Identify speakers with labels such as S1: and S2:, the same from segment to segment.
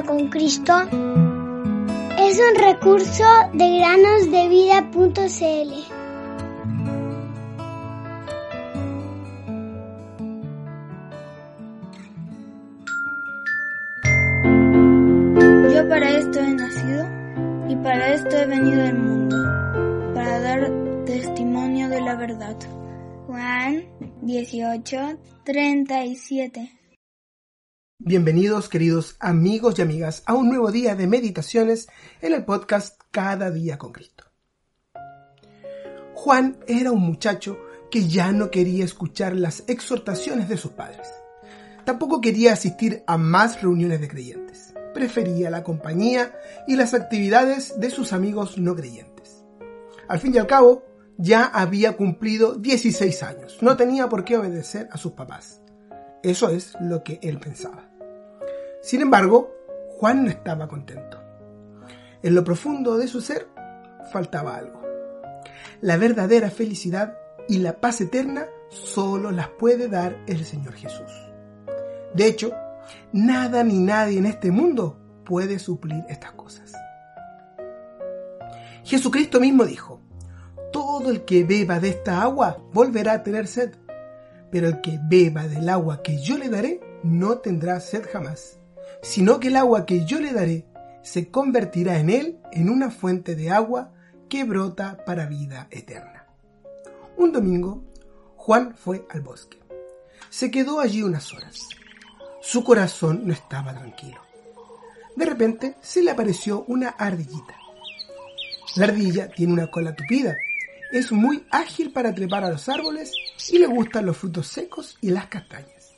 S1: con Cristo es un recurso de granosdevida.cl.
S2: Yo para esto he nacido y para esto he venido al mundo, para dar testimonio de la verdad. Juan 18, 37
S3: Bienvenidos queridos amigos y amigas a un nuevo día de meditaciones en el podcast Cada día con Cristo. Juan era un muchacho que ya no quería escuchar las exhortaciones de sus padres. Tampoco quería asistir a más reuniones de creyentes. Prefería la compañía y las actividades de sus amigos no creyentes. Al fin y al cabo, ya había cumplido 16 años. No tenía por qué obedecer a sus papás. Eso es lo que él pensaba. Sin embargo, Juan no estaba contento. En lo profundo de su ser faltaba algo. La verdadera felicidad y la paz eterna solo las puede dar el Señor Jesús. De hecho, nada ni nadie en este mundo puede suplir estas cosas. Jesucristo mismo dijo, todo el que beba de esta agua volverá a tener sed, pero el que beba del agua que yo le daré no tendrá sed jamás sino que el agua que yo le daré se convertirá en él en una fuente de agua que brota para vida eterna. Un domingo, Juan fue al bosque. Se quedó allí unas horas. Su corazón no estaba tranquilo. De repente se le apareció una ardillita. La ardilla tiene una cola tupida, es muy ágil para trepar a los árboles y le gustan los frutos secos y las castañas.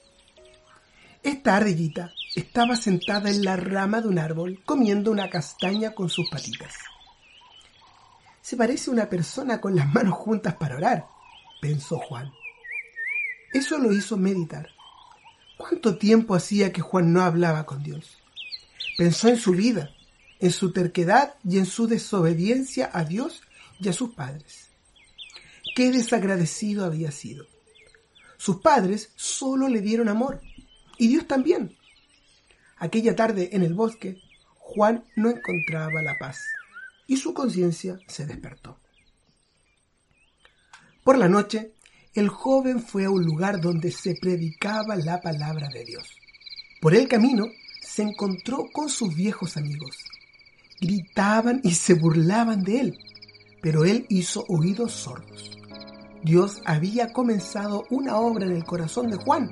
S3: Esta ardillita estaba sentada en la rama de un árbol comiendo una castaña con sus patitas. Se parece a una persona con las manos juntas para orar, pensó Juan. Eso lo hizo meditar. ¿Cuánto tiempo hacía que Juan no hablaba con Dios? Pensó en su vida, en su terquedad y en su desobediencia a Dios y a sus padres. Qué desagradecido había sido. Sus padres solo le dieron amor, y Dios también. Aquella tarde en el bosque, Juan no encontraba la paz y su conciencia se despertó. Por la noche, el joven fue a un lugar donde se predicaba la palabra de Dios. Por el camino se encontró con sus viejos amigos. Gritaban y se burlaban de él, pero él hizo oídos sordos. Dios había comenzado una obra en el corazón de Juan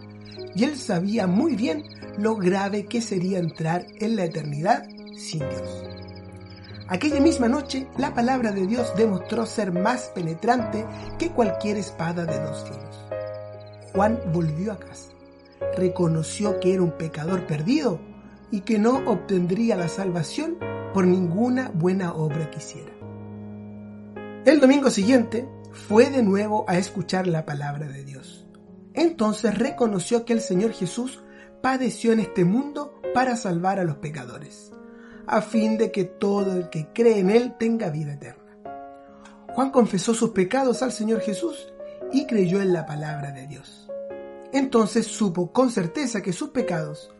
S3: y él sabía muy bien lo grave que sería entrar en la eternidad sin Dios. Aquella misma noche, la palabra de Dios demostró ser más penetrante que cualquier espada de dos filos. Juan volvió a casa, reconoció que era un pecador perdido y que no obtendría la salvación por ninguna buena obra que hiciera. El domingo siguiente fue de nuevo a escuchar la palabra de Dios. Entonces reconoció que el Señor Jesús padeció en este mundo para salvar a los pecadores, a fin de que todo el que cree en Él tenga vida eterna. Juan confesó sus pecados al Señor Jesús y creyó en la palabra de Dios. Entonces supo con certeza que sus pecados,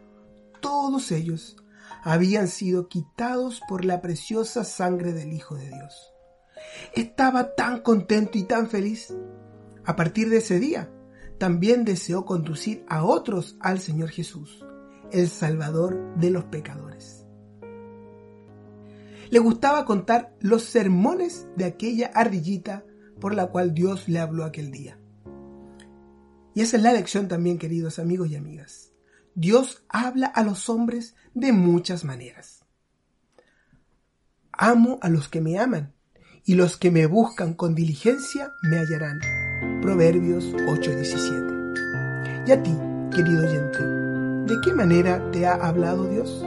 S3: todos ellos, habían sido quitados por la preciosa sangre del Hijo de Dios. Estaba tan contento y tan feliz. A partir de ese día, también deseó conducir a otros al Señor Jesús, el Salvador de los pecadores. Le gustaba contar los sermones de aquella ardillita por la cual Dios le habló aquel día. Y esa es la lección también, queridos amigos y amigas. Dios habla a los hombres de muchas maneras. Amo a los que me aman, y los que me buscan con diligencia me hallarán. Proverbios 8:17. Y a ti, querido oyente, ¿de qué manera te ha hablado Dios?